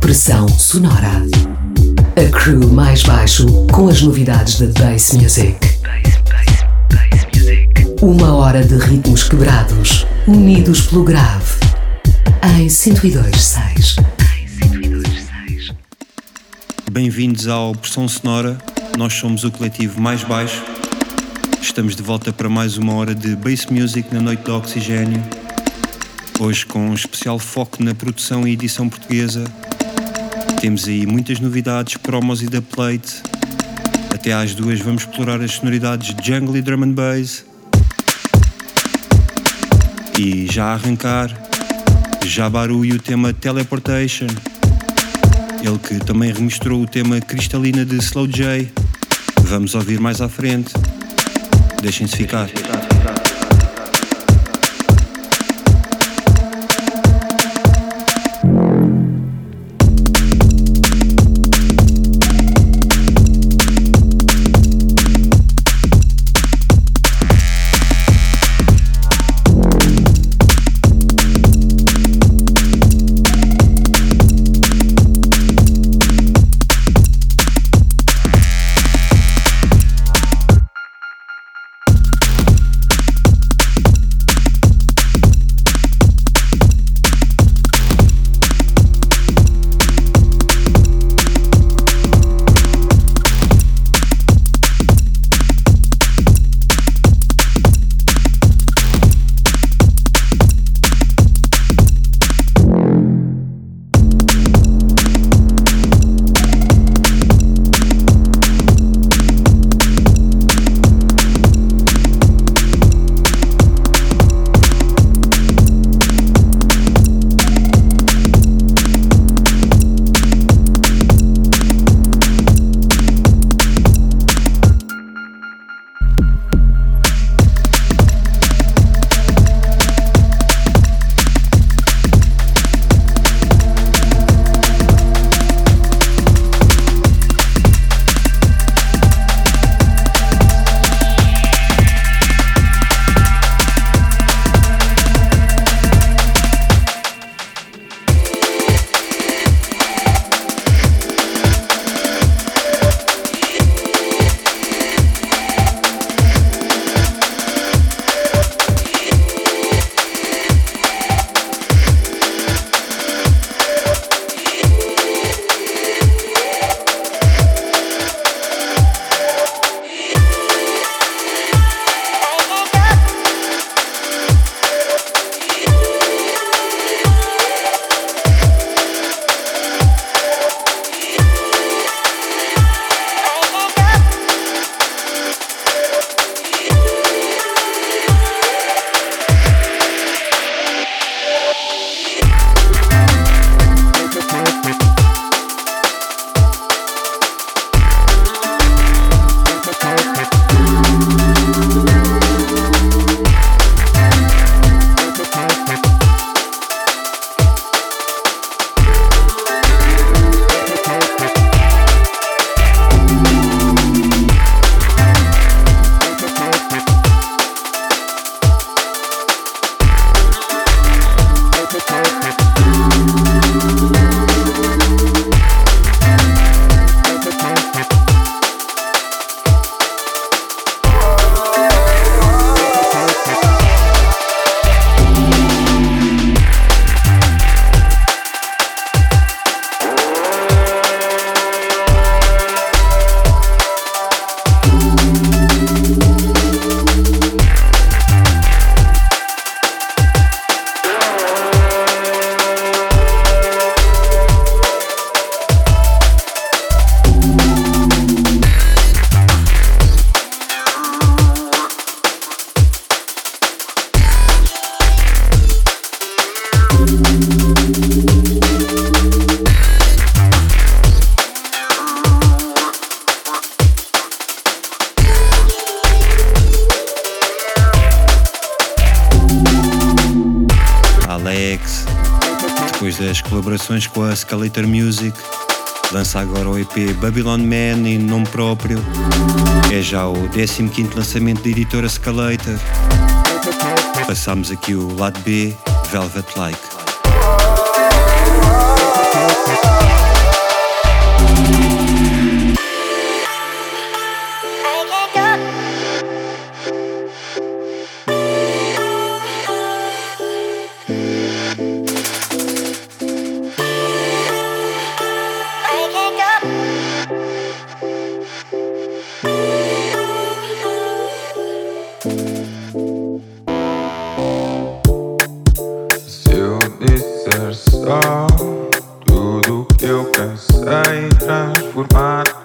Pressão sonora. A crew mais baixo com as novidades da Bass Music. Uma hora de ritmos quebrados, unidos pelo grave. Em 102.6. Bem-vindos ao Pressão Sonora. Nós somos o coletivo mais baixo. Estamos de volta para mais uma hora de Bass Music na noite do Oxigênio. Hoje com um especial foco na produção e edição portuguesa temos aí muitas novidades, promos e da plate. Até às duas vamos explorar as sonoridades jungle e drum and bass. E já a arrancar, Jabaru e o tema Teleportation. Ele que também remisturou o tema Cristalina de Slow J. Vamos ouvir mais à frente. Deixem-se ficar. Escalator Music, Lança agora o EP Babylon Man em nome próprio. É já o 15 lançamento da editora Scalator. Passamos aqui o lado B, Velvet Like. só tudo que eu pensei é transformar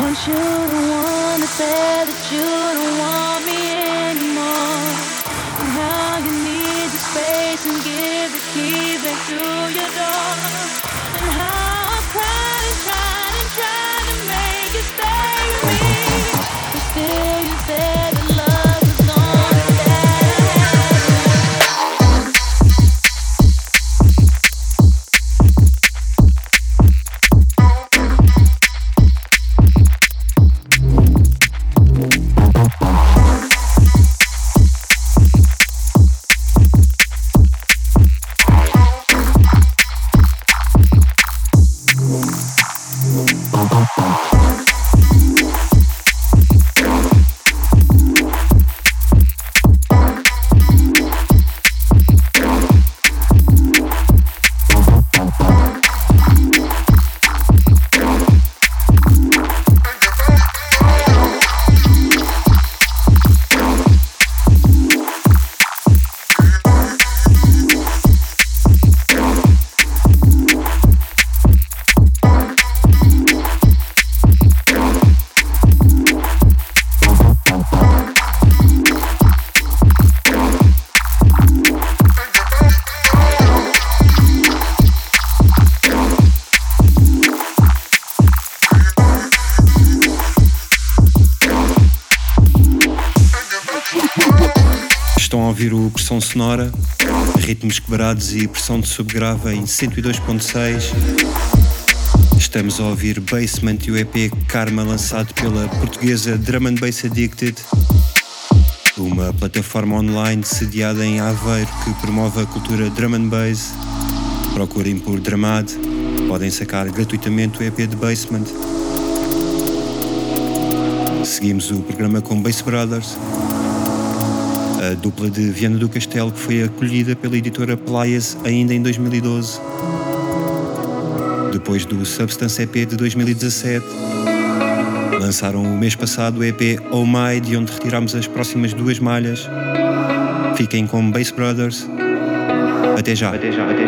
Want you to wanna say that you don't want me anymore. And how you need your space and give the keys back to your Sonora, ritmos quebrados e pressão de subgrave em 102.6. Estamos a ouvir Basement e o EP Karma lançado pela portuguesa Drum and Bass Addicted, uma plataforma online sediada em Aveiro que promove a cultura drum and bass. Procurem por Dramad, podem sacar gratuitamente o EP de Basement. Seguimos o programa com Bass Brothers, a dupla de Viana do Castelo que foi acolhida pela editora Playas ainda em 2012. Depois do Substance EP de 2017, lançaram o mês passado o EP Oh My, de onde retiramos as próximas duas malhas, Fiquem com Bass Brothers. Até já. Até já, até já,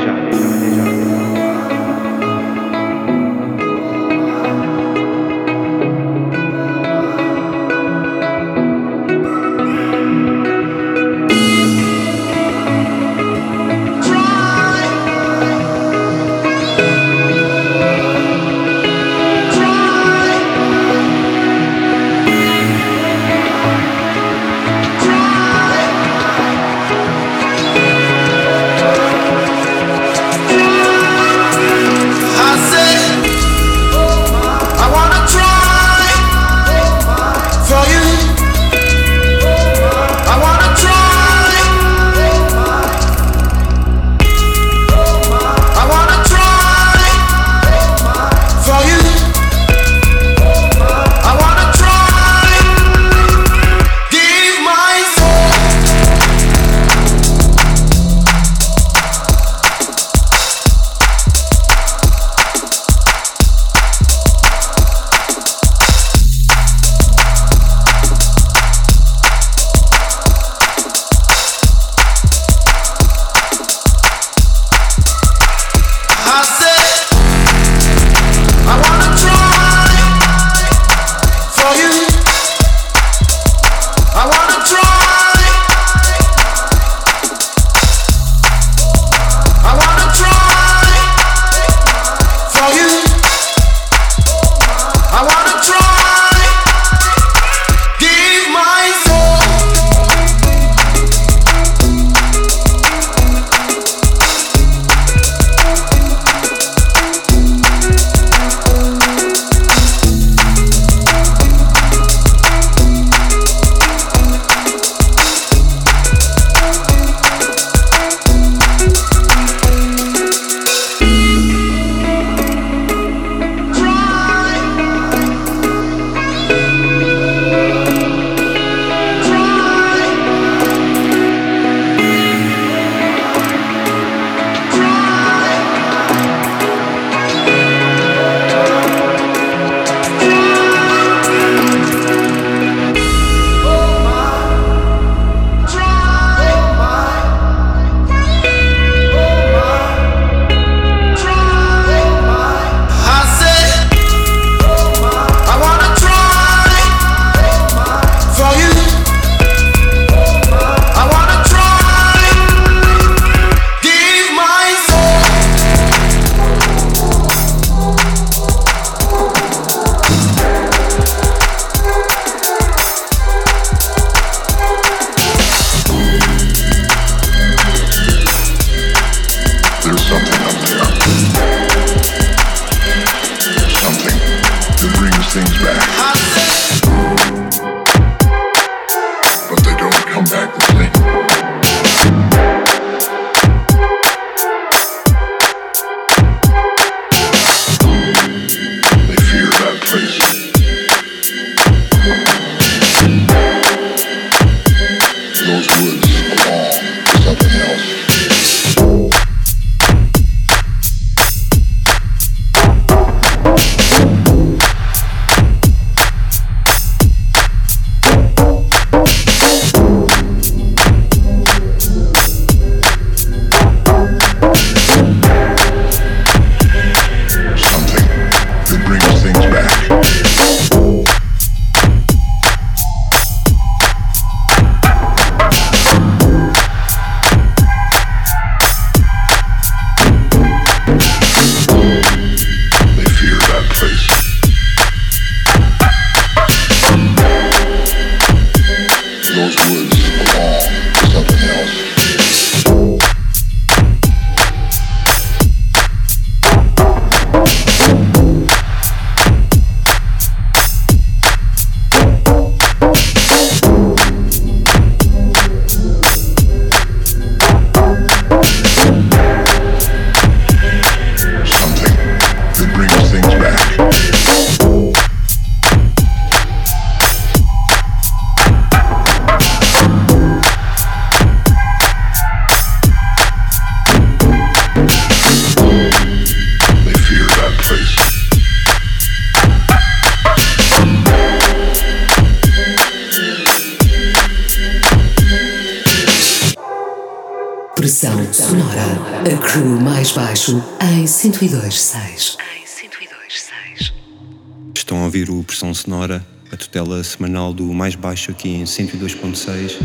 ouvir o Pressão Sonora, a tutela semanal do mais baixo aqui em 102.6.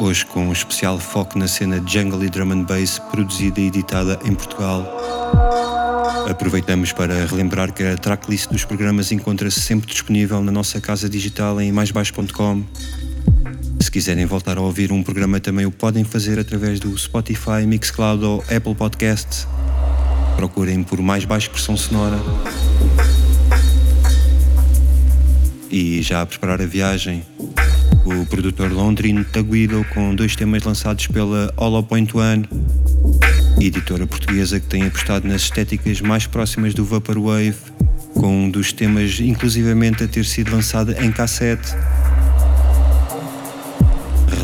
Hoje com um especial foco na cena jungle e drum and bass produzida e editada em Portugal. Aproveitamos para relembrar que a tracklist dos programas encontra-se sempre disponível na nossa casa digital em maisbaixo.com se quiserem voltar a ouvir um programa também o podem fazer através do Spotify, Mixcloud ou Apple Podcasts. Procurem por mais baixa pressão sonora. E já a preparar a viagem, o produtor londrino Taguido com dois temas lançados pela Hollow Point One, editora portuguesa que tem apostado nas estéticas mais próximas do Vaporwave, com um dos temas inclusivamente a ter sido lançado em cassete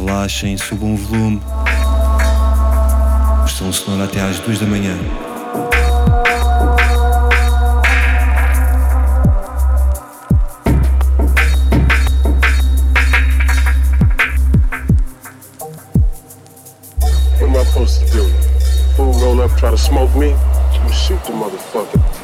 relaxem, subam o volume. Estão sonora até às duas da manhã. Smoke me? You shoot the motherfucker.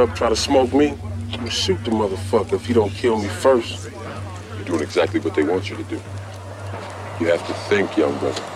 Up, try to smoke me? You shoot the motherfucker if he don't kill me first. You're doing exactly what they want you to do. You have to think, young brother.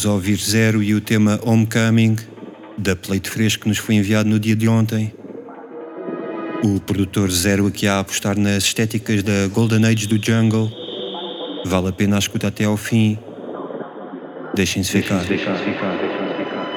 Estamos a ouvir Zero e o tema Homecoming, da Plate Fresco que nos foi enviado no dia de ontem. O produtor Zero aqui a apostar nas estéticas da Golden Age do Jungle. Vale a pena escutar até ao fim. Deixem-se ficar. Deixem-se ficar. Deixem-se ficar.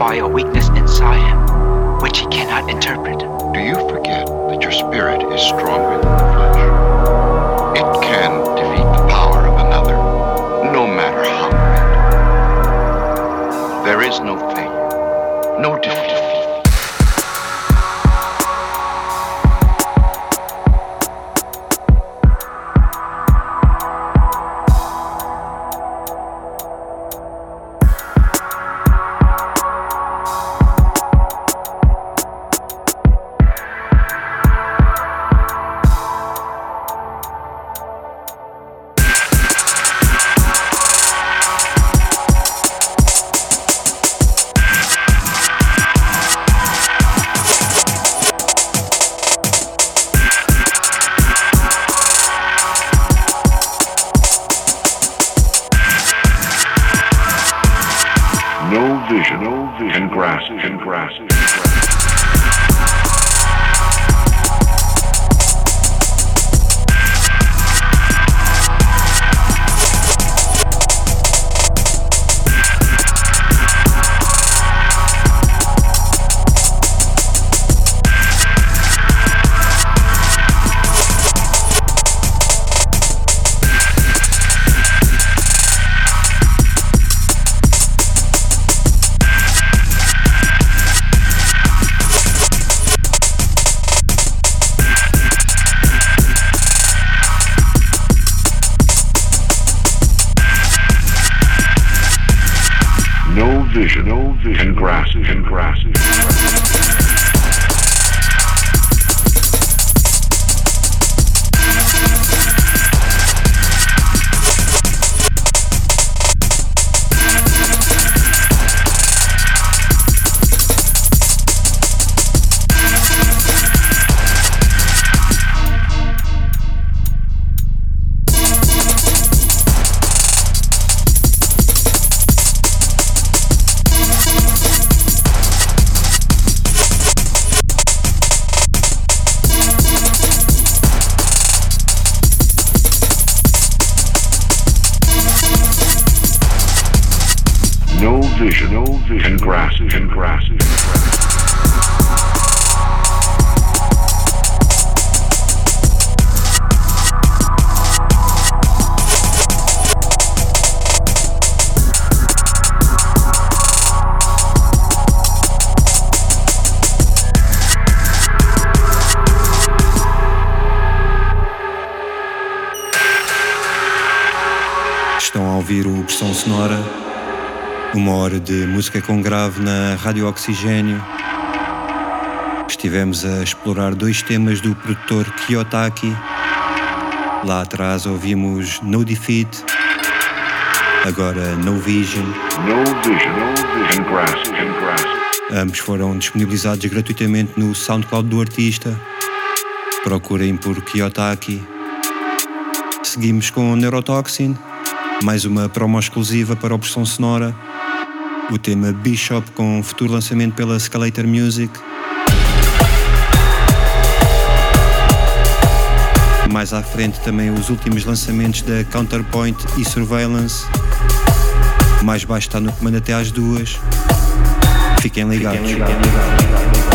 by a weakness inside him, which he cannot interpret. Do you forget that your spirit is stronger uma hora de música com grave na Rádio Oxigênio. Estivemos a explorar dois temas do produtor Kiyotaki. Lá atrás ouvimos No Defeat, agora No Vision. No vision, no vision, and and grasses. Ambos foram disponibilizados gratuitamente no SoundCloud do artista. Procurem por Kiyotaki. Seguimos com Neurotoxin, mais uma promo exclusiva para a Opressão Sonora. O tema Bishop com futuro lançamento pela Escalator Music. Mais à frente também os últimos lançamentos da Counterpoint e Surveillance. Mais baixo está no comando até às duas. Fiquem ligados. Pressão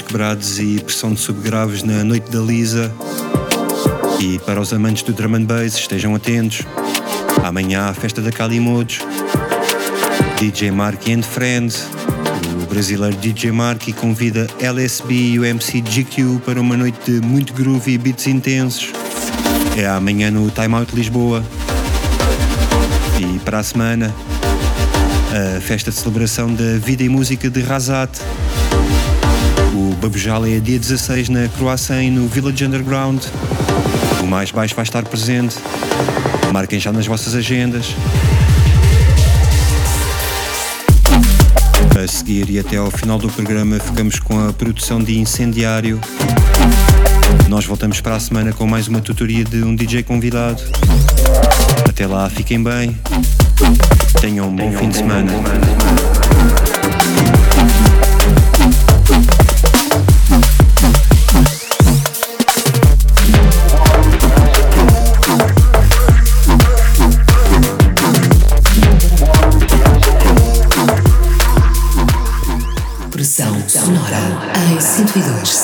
quebrados e pressão de subgraves na noite da Lisa. E para os amantes do drum and bass, estejam atentos. Amanhã a festa da Calimodos. DJ Mark and Friends. O brasileiro DJ Mark convida LSB e o MC GQ para uma noite de muito groove e beats intensos. É amanhã no Time Out Lisboa. E para a semana, a festa de celebração da vida e música de Razat sobre é dia 16 na Croácia e no Village Underground. O mais baixo vai estar presente. Marquem já nas vossas agendas. A seguir e até ao final do programa ficamos com a produção de Incendiário. Nós voltamos para a semana com mais uma tutoria de um DJ convidado. Até lá, fiquem bem. Tenham um bom Tenham fim de semana. Bom, bom, bom, 102.